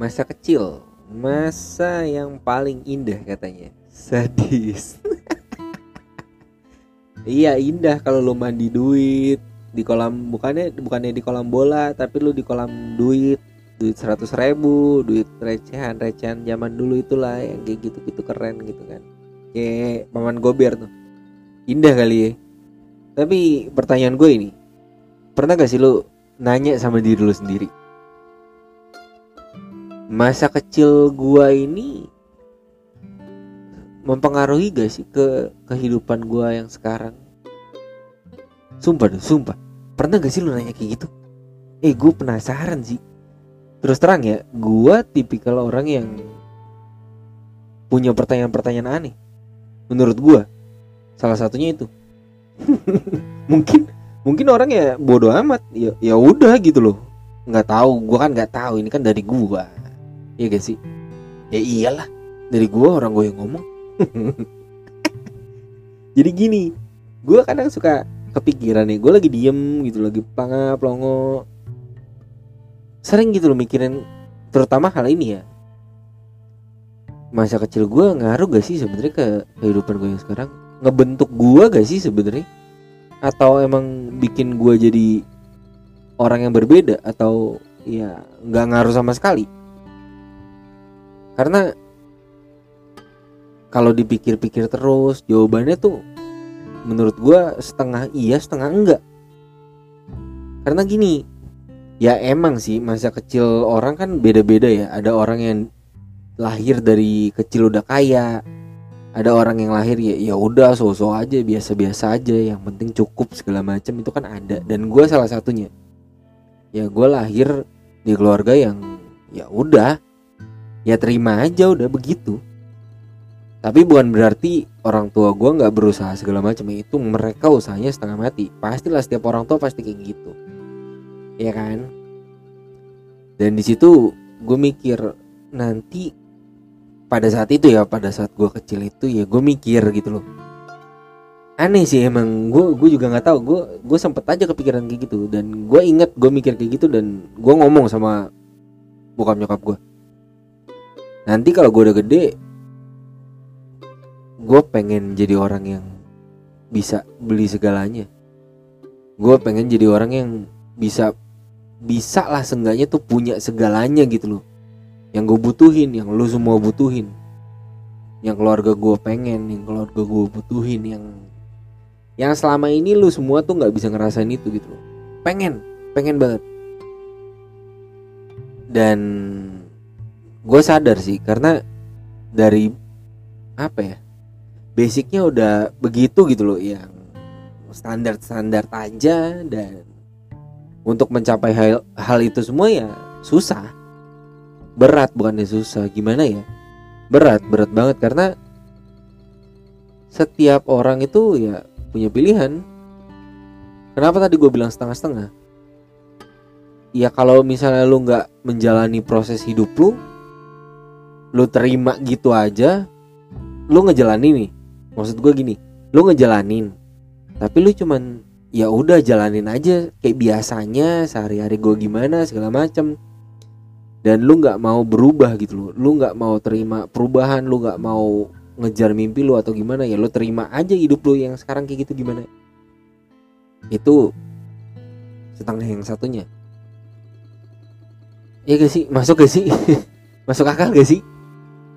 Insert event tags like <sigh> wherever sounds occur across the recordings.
masa kecil. Masa yang paling indah katanya. Sadis. <laughs> Iya indah kalau lu mandi duit di kolam. Bukannya bukannya di kolam bola tapi lu di kolam duit. Duit seratus ribu duit recehan recehan zaman dulu itulah yang kayak gitu gitu keren gitu kan. Kayak paman gober tuh. Indah kali ya. Tapi pertanyaan gue ini. Pernah gak sih lu nanya sama diri lu sendiri masa kecil gua ini mempengaruhi gak sih ke kehidupan gua yang sekarang? Sumpah deh sumpah. Pernah gak sih lu nanya kayak gitu? Eh gue penasaran sih. Terus terang ya gua tipikal orang yang punya pertanyaan-pertanyaan aneh. Menurut gua salah satunya itu. <laughs> Mungkin mungkin orang ya bodoh amat. Ya ya udah gitu loh. Nggak tahu gua kan nggak tahu. Ini kan dari gua Iya gak sih? Ya iyalah Dari gue orang gue yang ngomong. <laughs> Jadi gini Gue kadang suka kepikiran nih Gue lagi diem gitu Lagi pangap longo Sering gitu loh mikirin Terutama hal ini ya. Masa kecil gue ngaruh gak sih sebenarnya ke kehidupan gue yang sekarang? Ngebentuk gue gak sih sebenarnya? Atau emang bikin gue jadi Orang yang berbeda? Atau ya nggak ngaruh sama sekali karena kalau dipikir-pikir terus jawabannya tuh menurut gue setengah iya setengah enggak. Karena gini ya emang sih masa kecil orang kan beda-beda ya. Ada orang yang lahir dari kecil udah kaya ada orang yang lahir ya ya udah sosok aja biasa-biasa aja yang penting cukup segala macam itu kan ada. Dan gue salah satunya. Ya gue lahir di keluarga yang ya udah ya terima aja udah begitu. Tapi bukan berarti orang tua gue nggak berusaha segala macam. Itu mereka usahanya setengah mati. Pastilah setiap orang tua pasti kayak gitu. Ya kan? Dan di situ gue mikir nanti pada saat itu ya pada saat gue kecil itu ya gue mikir gitu loh. Aneh sih emang. Gue gue juga nggak tahu. Gue gue sempet aja kepikiran kayak gitu. Dan gue inget gue mikir kayak gitu dan gue ngomong sama bokap nyokap gue nanti kalau gue udah gede gue pengen jadi orang yang bisa beli segalanya. Gue pengen jadi orang yang bisa bisa lah seenggaknya tuh punya segalanya gitu loh. Yang gue butuhin yang lu semua butuhin. Yang keluarga gue pengen yang keluarga gue butuhin yang yang selama ini lu semua tuh nggak bisa ngerasain itu gitu loh. Pengen pengen banget. Dan gue sadar sih karena dari apa ya basicnya udah begitu gitu loh yang standar standar aja dan untuk mencapai hal, hal itu semua ya susah. Berat bukannya susah gimana ya? Berat berat banget karena setiap orang itu ya punya pilihan. Kenapa tadi gue bilang setengah-setengah? Ya kalau misalnya lu nggak menjalani proses hidup lu lu terima gitu aja lu ngejalanin nih maksud gue gini lu ngejalanin tapi lu cuman ya udah jalanin aja kayak biasanya sehari-hari gue gimana segala macem. Dan lu nggak mau berubah gitu loh. Lu nggak mau terima perubahan lu nggak mau ngejar mimpi lu atau gimana ya lu terima aja hidup lu yang sekarang kayak gitu gimana. Itu setengah yang satunya. Ya gak sih? Masuk gak sih? <laughs> Masuk akal gak sih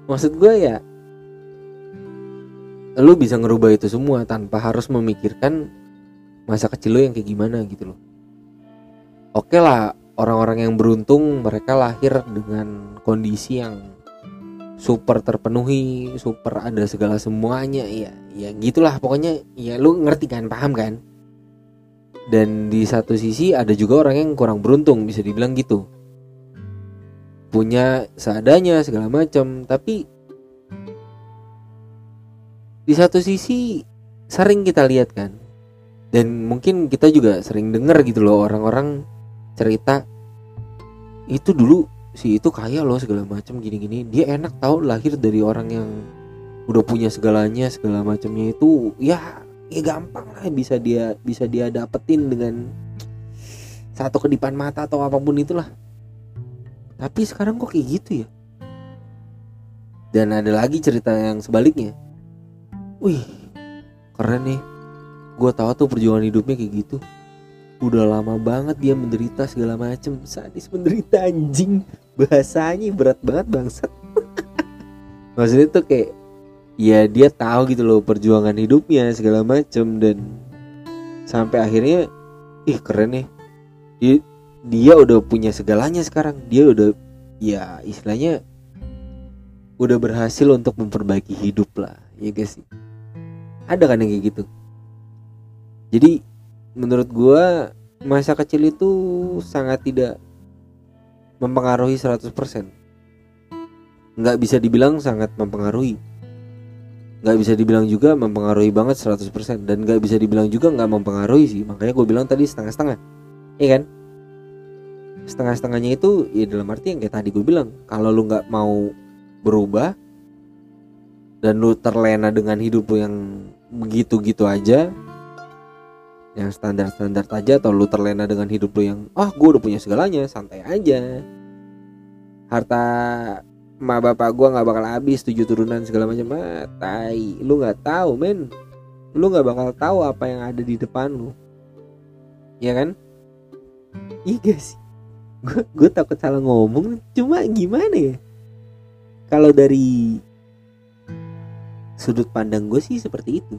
maksud gue ya lu bisa ngerubah itu semua tanpa harus memikirkan masa kecil lu yang kayak gimana gitu loh. Oke lah orang-orang yang beruntung mereka lahir dengan kondisi yang super terpenuhi super ada segala semuanya ya ya gitulah pokoknya ya lu ngerti kan paham kan? Dan di satu sisi ada juga orang yang kurang beruntung bisa dibilang gitu punya seadanya segala macam tapi di satu sisi sering kita lihat kan. Dan mungkin kita juga sering dengar gitu loh orang-orang cerita itu dulu si itu kaya loh segala macam gini-gini. Dia enak tahu lahir dari orang yang udah punya segalanya segala macamnya itu ya ya gampang lah bisa dia bisa dia dapetin dengan satu kedipan mata atau apa pun itulah tapi sekarang kok kayak gitu ya? Dan ada lagi cerita yang sebaliknya. Wih keren nih. Gue tahu tuh perjuangan hidupnya kayak gitu. Udah lama banget dia menderita segala macem. Sadis menderita anjing. Bahasanya berat banget bangsat. <laughs> Maksudnya tuh kayak ya dia tahu gitu loh perjuangan hidupnya segala macem. Dan sampai akhirnya ih keren nih. Dia, dia udah punya segalanya sekarang. Dia udah ya istilahnya udah berhasil untuk memperbaiki hidup lah ya guys ada kan yang kayak gitu? Jadi menurut gua masa kecil itu sangat tidak mempengaruhi 100% nggak bisa dibilang sangat mempengaruhi. Nggak bisa dibilang juga mempengaruhi banget 100% dan nggak bisa dibilang juga nggak mempengaruhi sih. Makanya gue bilang tadi setengah-setengah. Iya kan setengah-setengahnya itu ya dalam arti yang kayak tadi gue bilang kalau lu nggak mau berubah dan lu terlena dengan hidup lu yang begitu-gitu aja yang standar-standar aja atau lu terlena dengan hidup lu yang ah oh, gue udah punya segalanya santai aja. Harta ma bapak gua nggak bakal habis tujuh turunan segala macam ah, tai lu nggak tahu men. Lu nggak bakal tahu apa yang ada di depan lu. Ya kan? Iya guys <laughs> gue takut salah ngomong. Cuma gimana ya? Kalau dari sudut pandang gue sih seperti itu.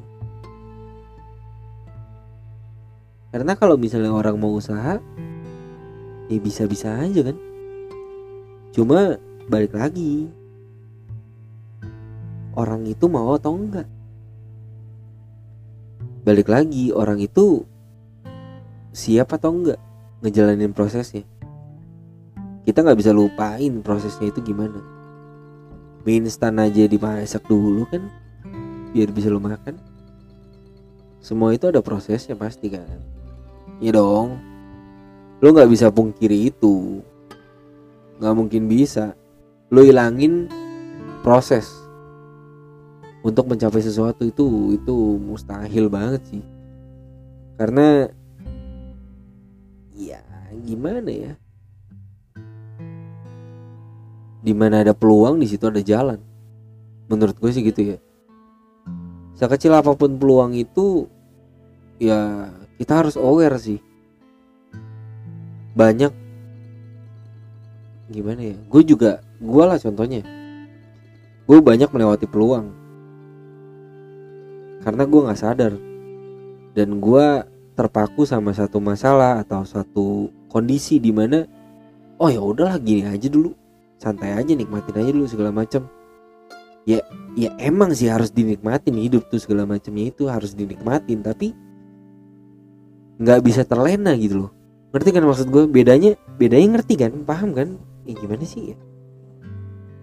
Karena kalau misalnya orang mau usaha ya bisa-bisa aja kan? Cuma balik lagi. Orang itu mau atau enggak? Balik lagi orang itu siap atau enggak ngejalanin prosesnya kita nggak bisa lupain prosesnya itu gimana. Mie instan aja dimasak dulu kan biar bisa lo makan. Semua itu ada prosesnya pasti kan. Ya dong. Lo nggak bisa pungkiri itu. Nggak mungkin bisa. Lo hilangin proses. Untuk mencapai sesuatu itu itu mustahil banget sih. Karena ya gimana ya di mana ada peluang di situ ada jalan. Menurut gue sih gitu ya. Sekecil apa pun peluang itu ya kita harus aware sih. Banyak gimana ya gue juga gue lah contohnya. Gue banyak melewati peluang. Karena gue nggak sadar. Dan gue terpaku sama satu masalah atau satu kondisi di mana oh ya udahlah gini aja dulu santai aja nikmatin aja dulu segala macam. Ya ya emang sih harus dinikmatin hidup tuh segala macamnya itu harus dinikmatin tapi nggak bisa terlena gitu loh. Ngerti kan maksud gue bedanya bedanya ngerti kan? Paham kan? Ya gimana sih ya?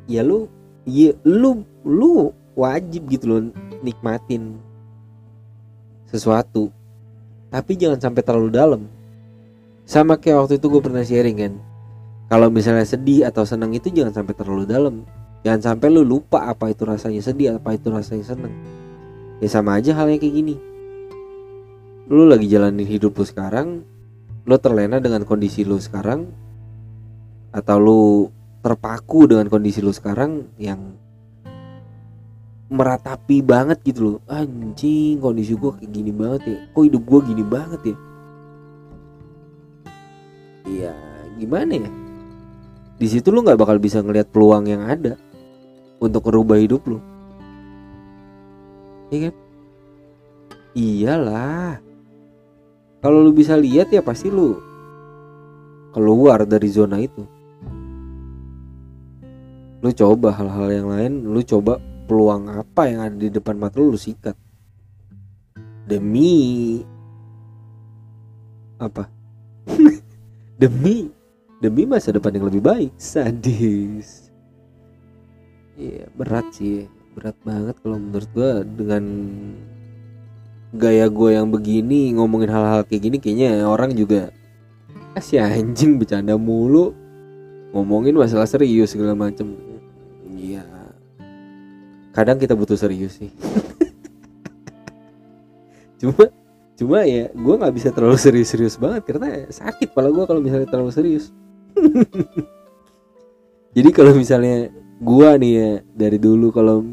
Ya lu ya lu lu wajib gitu loh nikmatin sesuatu. Tapi jangan sampai terlalu dalam. Sama kayak waktu itu gue pernah sharing kan kalau misalnya sedih atau senang itu jangan sampai terlalu dalam. Jangan sampai lu lupa apa itu rasanya sedih apa itu rasanya senang ya sama aja halnya kayak gini. Lu lagi jalanin hidup lu sekarang lu terlena dengan kondisi lu sekarang atau lu terpaku dengan kondisi lu sekarang yang meratapi banget gitu loh. Anjing kondisi gue kayak gini banget ya. Kok hidup gue gini banget ya? Iya gimana ya di situ lu nggak bakal bisa ngelihat peluang yang ada untuk merubah hidup lu. Iya kan? Iyalah. Kalau lu bisa lihat ya pasti lu keluar dari zona itu. Lu coba hal-hal yang lain lu coba peluang apa yang ada di depan mata lu, lu sikat. Demi apa? <laughs> Demi demi masa depan yang lebih baik sadis. Iya berat sih. Berat banget kalau menurut gua dengan gaya gue yang begini ngomongin hal-hal kayak gini kayaknya orang juga kasih anjing bercanda mulu. Ngomongin masalah serius segala macem. Kadang kita butuh serius sih. <laughs> Cuma cuma ya gue nggak bisa terlalu serius-serius banget karena sakit pala gue kalau misalnya terlalu serius <laughs> jadi kalau misalnya gua nih ya dari dulu kalau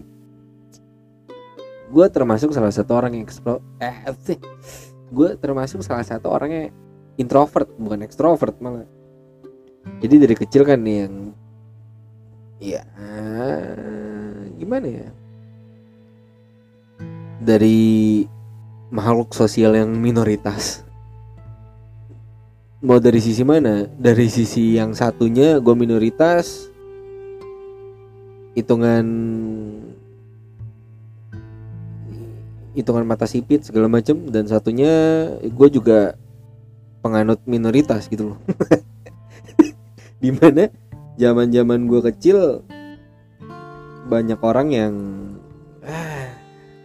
gua termasuk salah satu orang yang eksplo eh sih? Gue termasuk salah satu orangnya introvert bukan ekstrovert malah. Jadi dari kecil kan yang ya gimana ya? Dari makhluk sosial yang minoritas mau dari sisi mana? Dari sisi yang satunya gue minoritas. Hitungan hitungan mata sipit segala macam dan satunya gue juga penganut minoritas gitu loh. <laughs> Di mana zaman zaman gue kecil banyak orang yang ah,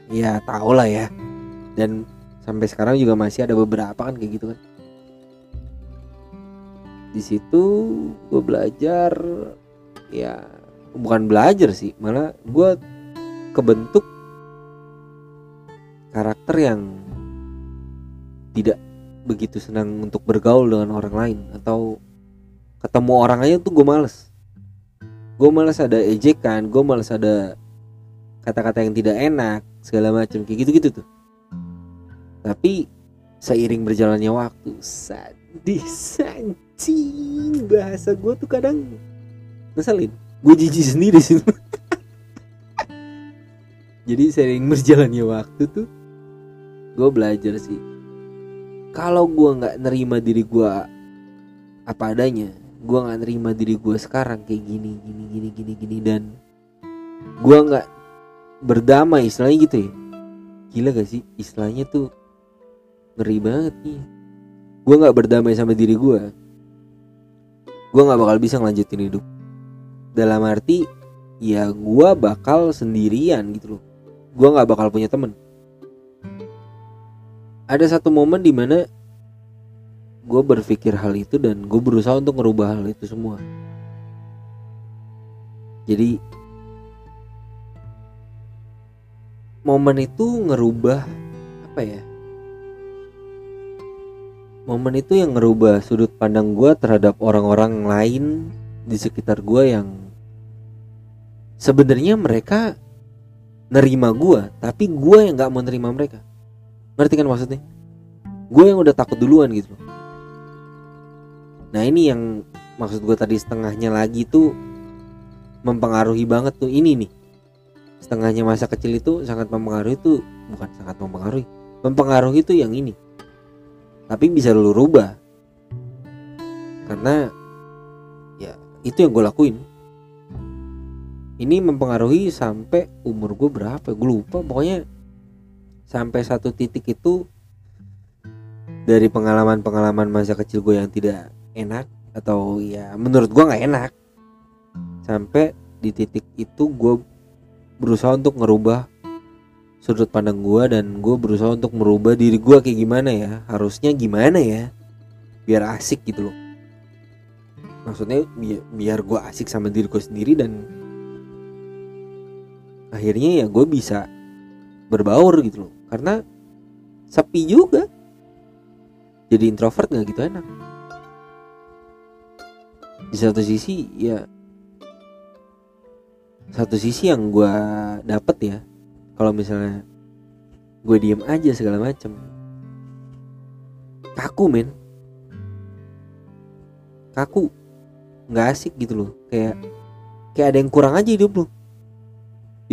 ya tau lah ya. Dan sampai sekarang juga masih ada beberapa kan kayak gitu kan di situ gue belajar ya bukan belajar sih malah gue kebentuk karakter yang tidak begitu senang untuk bergaul dengan orang lain atau ketemu orang aja tuh gue males. Gue males ada ejekan gue males ada kata-kata yang tidak enak segala macam kayak gitu-gitu tuh. Tapi seiring berjalannya waktu sadis anjing bahasa gue tuh kadang ngeselin. Gue jijik sendiri sih. <laughs> Jadi sering berjalannya waktu tuh gue belajar sih. Kalau gue nggak nerima diri gue apa adanya gue nggak nerima diri gue sekarang kayak gini gini gini gini gini dan gue nggak berdamai istilahnya gitu ya. Gila gak sih? Istilahnya tuh ngeri banget nih gue nggak berdamai sama diri gue gue nggak bakal bisa ngelanjutin hidup. Dalam arti ya gue bakal sendirian gitu loh. Gue nggak bakal punya temen. Ada satu momen di mana gue berpikir hal itu dan gue berusaha untuk merubah hal itu semua. Jadi momen itu ngerubah apa ya momen itu yang ngerubah sudut pandang gue terhadap orang-orang lain di sekitar gue yang sebenarnya mereka nerima gue tapi gue yang nggak mau nerima mereka. Ngerti kan maksudnya? Gue yang udah takut duluan gitu nah ini yang maksud gue tadi setengahnya lagi tuh mempengaruhi banget tuh ini nih. Setengahnya masa kecil itu sangat mempengaruhi tuh bukan sangat mempengaruhi mempengaruhi itu yang ini tapi bisa lu rubah. Karena ya itu yang gue lakuin. Ini mempengaruhi sampai umur gue berapa gue lupa. Pokoknya sampai satu titik itu dari pengalaman-pengalaman masa kecil gue yang tidak enak atau ya menurut gue nggak enak sampai di titik itu gue berusaha untuk ngerubah sudut pandang gue dan gue berusaha untuk merubah diri gue kayak gimana ya. Harusnya gimana ya? Biar asik gitu loh. Maksudnya biar, biar gue asik sama diri gue sendiri dan akhirnya ya gue bisa berbaur gitu loh. Karena sepi juga. Jadi introvert nggak gitu enak. Di satu sisi ya satu sisi yang gue dapet ya kalau misalnya gue diem aja segala macem kaku men. Kaku. Nggak asik gitu loh. Kayak kayak ada yang kurang aja hidup lo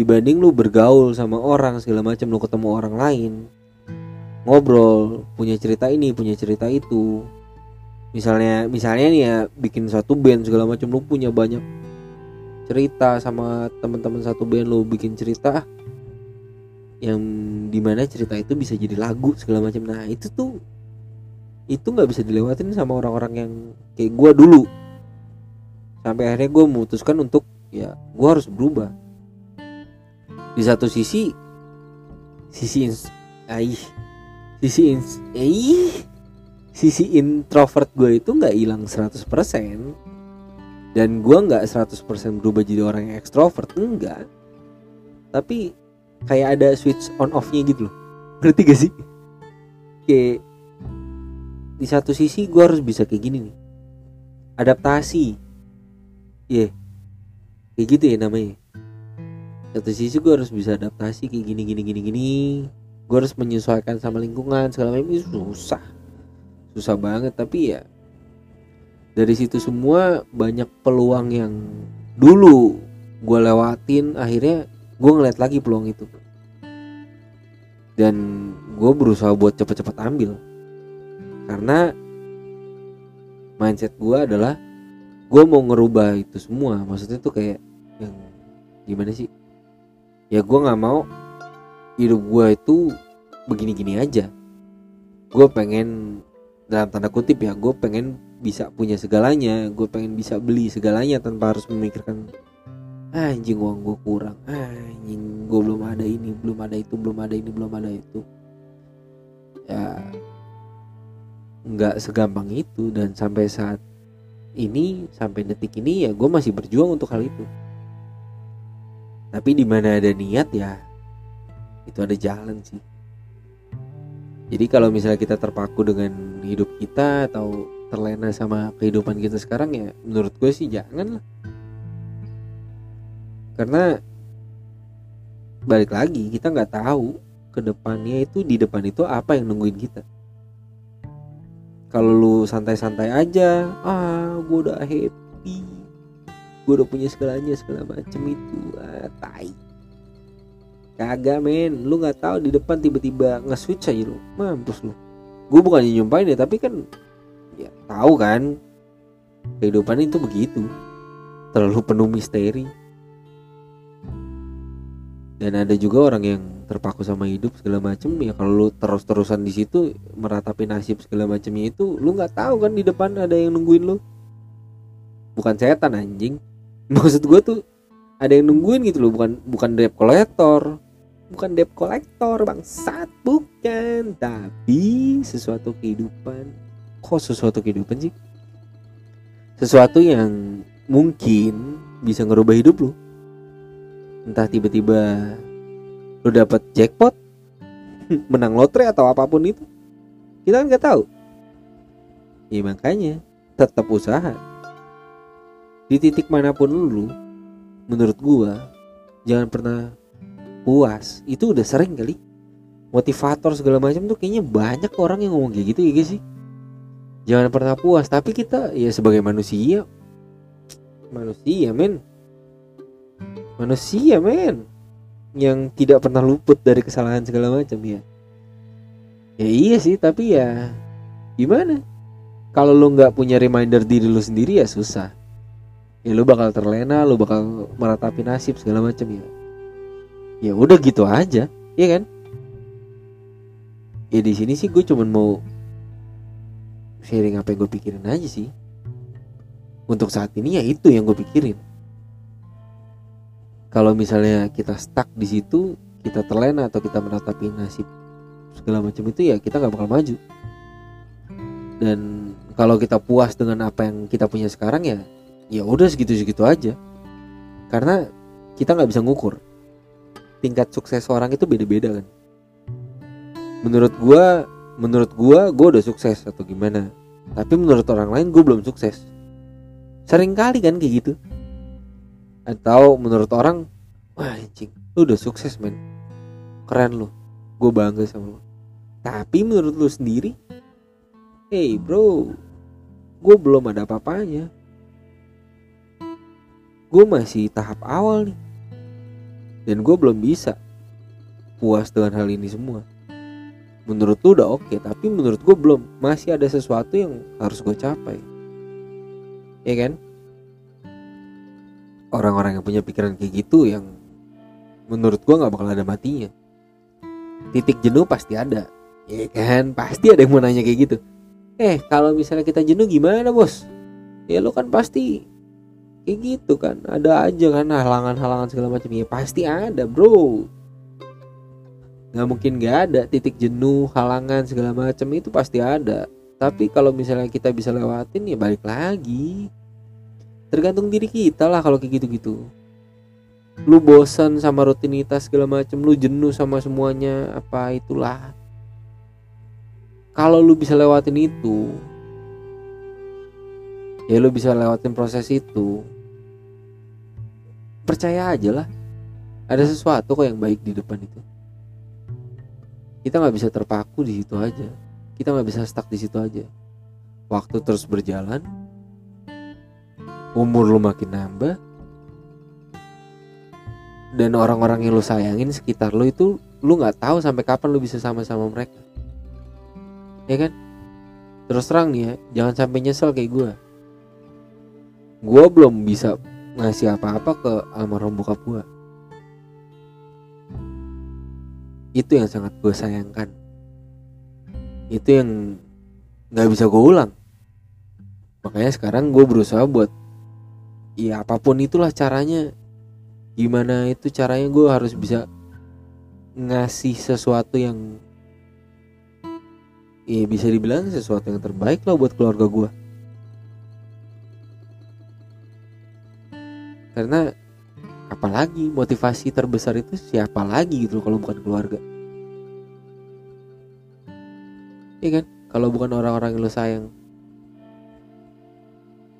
dibanding lu bergaul sama orang segala macam lu ketemu orang lain ngobrol punya cerita ini punya cerita itu. Misalnya misalnya nih ya bikin satu band segala macam lu punya banyak cerita sama teman-teman satu band lu bikin cerita yang di mana cerita itu bisa jadi lagu segala macam. Nah itu tuh itu nggak bisa dilewatin sama orang-orang yang kayak gue dulu. Sampai akhirnya gue memutuskan untuk ya gue harus berubah. Di satu sisi sisi ins, aih, sisi ins, aih, sisi introvert gue itu nggak hilang 100% dan gue nggak 100% berubah jadi orang yang ekstrovert enggak. Tapi kayak ada switch on off nya gitu loh. Ngerti gak sih? Kayak di satu sisi gue harus bisa kayak gini nih. Adaptasi. Ya yeah. kayak gitu ya namanya. Satu sisi gue harus bisa adaptasi kayak gini gini gini gini. Gue harus menyesuaikan sama lingkungan segala macam. Itu susah. Susah banget tapi ya dari situ semua banyak peluang yang dulu gue lewatin akhirnya gue ngeliat lagi peluang itu. Dan gue berusaha buat cepet-cepet ambil. Karena mindset gue adalah gue mau ngerubah itu semua. Maksudnya tuh kayak yang gimana sih? Ya gue nggak mau hidup gue itu begini-gini aja. Gue pengen dalam tanda kutip ya gue pengen bisa punya segalanya. Gue pengen bisa beli segalanya tanpa harus memikirkan anjing uang gue kurang. Anjing gue belum ada ini belum ada itu belum ada ini belum ada itu. Ya nggak segampang itu. Dan sampai saat ini sampai detik ini ya gue masih berjuang untuk hal itu. Tapi di mana ada niat ya itu ada jalan sih. Jadi kalau misalnya kita terpaku dengan hidup kita atau terlena sama kehidupan kita sekarang ya menurut gue sih jangan lah karena balik lagi kita nggak tahu ke depannya itu di depan itu apa yang nungguin kita. Kalau lu santai-santai aja ah gue udah happy gue udah punya segalanya segala macem itu. Ah, tai. Kagak men. Lu nggak tahu di depan tiba-tiba nge-switch aja lu. Mampus lu. Gue bukan nyumpain ya tapi kan ya tahu kan? Kehidupan itu begitu. Terlalu penuh misteri dan ada juga orang yang terpaku sama hidup segala macem. Ya kalau lu terus-terusan di situ meratapi nasib segala macamnya itu lu nggak tahu kan di depan ada yang nungguin lu. Bukan setan anjing. <laughs> Maksud gue tuh ada yang nungguin gitu loh. Bukan bukan debt collector. Bukan debt collector bangsat. Bukan. Tapi sesuatu kehidupan. Kok sesuatu kehidupan sih? Sesuatu yang mungkin bisa ngerubah hidup lo entah tiba-tiba lo dapet jackpot <laughs> menang lotre atau apa pun itu kita kan nggak tahu. Ya makanya tetap usaha. Di titik mana pun lu menurut gua jangan pernah puas. Itu udah sering kali. Motivator segala macam tuh kayaknya banyak orang yang ngomong kayak gitu ya sih. Jangan pernah puas tapi kita ya sebagai manusia manusia men manusia men. Yang tidak pernah luput dari kesalahan segala macam ya. Ya iya sih tapi ya gimana? Kalau lu nggak punya reminder diri lu sendiri ya susah. Ya lu bakal terlena lu bakal meratapi nasib segala macam ya. Ya udah gitu aja ya kan? Ya di sini sih gue cuman mau sharing apa yang gue pikirin aja sih. Untuk saat ini ya itu yang gue pikirin kalau misalnya kita stuck di situ kita terlena atau kita meratapi nasib segala macam itu ya kita nggak bakal maju. Dan kalau kita puas dengan apa yang kita punya sekarang ya ya udah segitu-segitu aja. Karena kita nggak bisa ngukur. Tingkat sukses orang itu beda-beda kan? Menurut gua menurut gua gua udah sukses atau gimana? Tapi menurut orang lain gue belum sukses. Sering kali kan kayak gitu atau menurut orang wah anjing lu udah sukses men. Keren lu. Gue bangga sama lu. Tapi menurut lu sendiri hey bro gue belum ada apa-apanya. Gue masih tahap awal nih. Dan gue belum bisa puas dengan hal ini semua. Menurut lu udah oke tapi menurut gue belum. Masih ada sesuatu yang harus gue capai. Ya kan orang-orang yang punya pikiran kayak gitu yang menurut gue nggak bakal ada matinya. Titik jenuh pasti ada. Ya kan? Pasti ada yang mau nanya kayak gitu. Eh kalau misalnya kita jenuh gimana bos? Ya lo kan pasti kayak gitu kan. Ada aja kan halangan-halangan segala macam. Ya pasti ada bro. Nggak mungkin nggak ada. Titik jenuh halangan segala macam itu pasti ada. Tapi kalau misalnya kita bisa lewatin ya balik lagi tergantung diri kita lah kalau kayak gitu-gitu. Lu bosan sama rutinitas segala macam lu jenuh sama semuanya apa itulah. Kalau lu bisa lewatin itu ya lu bisa lewatin proses itu. Percaya aja lah. Ada sesuatu kok yang baik di depan itu. Kita nggak bisa terpaku di situ aja. Kita nggak bisa stuck di situ aja. Waktu terus berjalan umur lu makin nambah dan orang-orang yang lu sayangin sekitar lu itu lu nggak tahu sampai kapan lu bisa sama-sama mereka. Ya kan? Terus terang nih ya jangan sampai nyesel kayak gue gue belum bisa ngasih apa-apa ke almarhum bokap gue itu yang sangat gue sayangkan. Itu yang nggak bisa gue ulang. Makanya sekarang gue berusaha buat ya apa pun itulah caranya. Gimana itu caranya gue harus bisa ngasih sesuatu yang ya bisa dibilang sesuatu yang terbaik lah buat keluarga gue karena apalagi motivasi terbesar itu siapa lagi gitu kalau bukan keluarga. Iya kan? Kalau bukan orang-orang yang lo sayang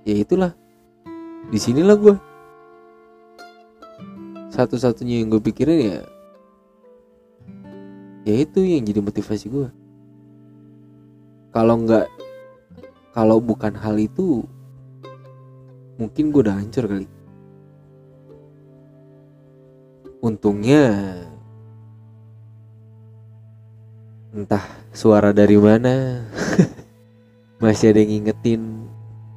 ya itulah di sinilah gue satu-satunya yang gue pikirin ya ya itu yang jadi motivasi gue kalau nggak kalau bukan hal itu mungkin gue udah hancur kali. Untungnya entah suara dari mana <laughs> masih ada yang ngingetin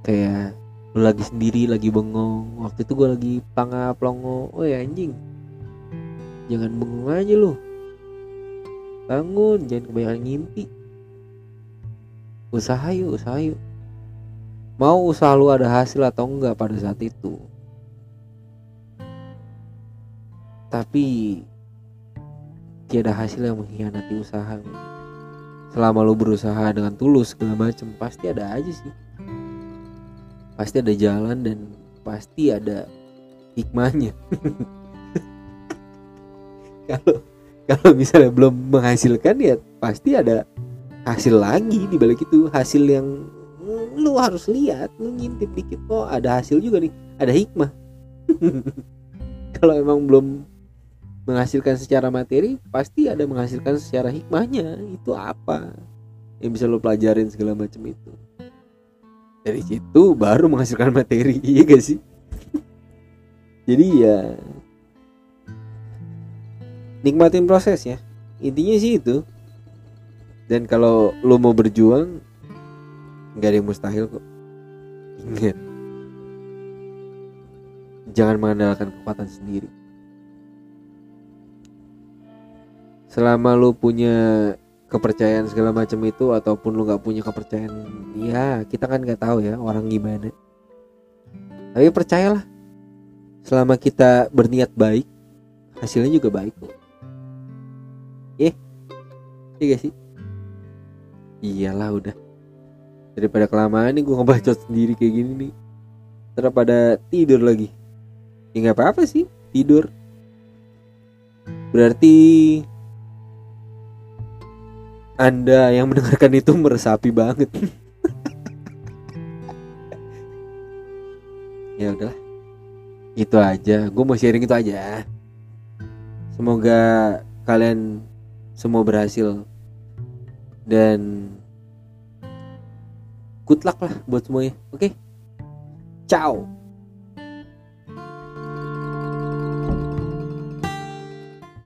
kayak lu lagi sendiri lagi bengong. Waktu itu gue lagi pangap longo oh ya anjing. Jangan bengong aja lu. Bangun jangan kebanyakan ngimpi. Usaha yuk usaha yuk. Mau usaha lu ada hasil atau enggak pada saat itu? Tapi tiada hasil yang mengkhianati usaha selama lu berusaha dengan tulus segala macem pasti ada aja sih pasti ada jalan dan pasti ada hikmahnya. <laughs> Kalau kalau misalnya belum menghasilkan ya pasti ada hasil lagi di balik itu. Hasil yang lu harus lihat lu ngintip dikit oh ada hasil juga nih ada hikmah. <laughs> Kalau emang belum menghasilkan secara materi pasti ada menghasilkan secara hikmahnya. Itu apa yang bisa lo pelajarin segala macam itu dari situ baru menghasilkan materi <laughs> iya gak sih? Jadi ya nikmatin proses ya. Intinya sih itu. Dan kalau lo mau berjuang nggak ada yang mustahil kok. Ingat. Jangan mengandalkan kekuatan sendiri. Selama lu punya kepercayaan segala macam itu ataupun lu nggak punya kepercayaan ya kita kan nggak tahu ya orang gimana. Tapi percayalah selama kita berniat baik hasilnya juga baik kok. Eh iya gak sih? Iyalah udah. Daripada kelamaan nih gue ngebacot sendiri kayak gini nih. Terus tidur lagi. Ya nggak apa-apa sih tidur. Berarti anda yang mendengarkan itu meresapi banget. ya udah. Itu aja. Gue mau sharing itu aja. Semoga kalian semua berhasil dan good luck lah buat semuanya. Oke. Okay? Ciao.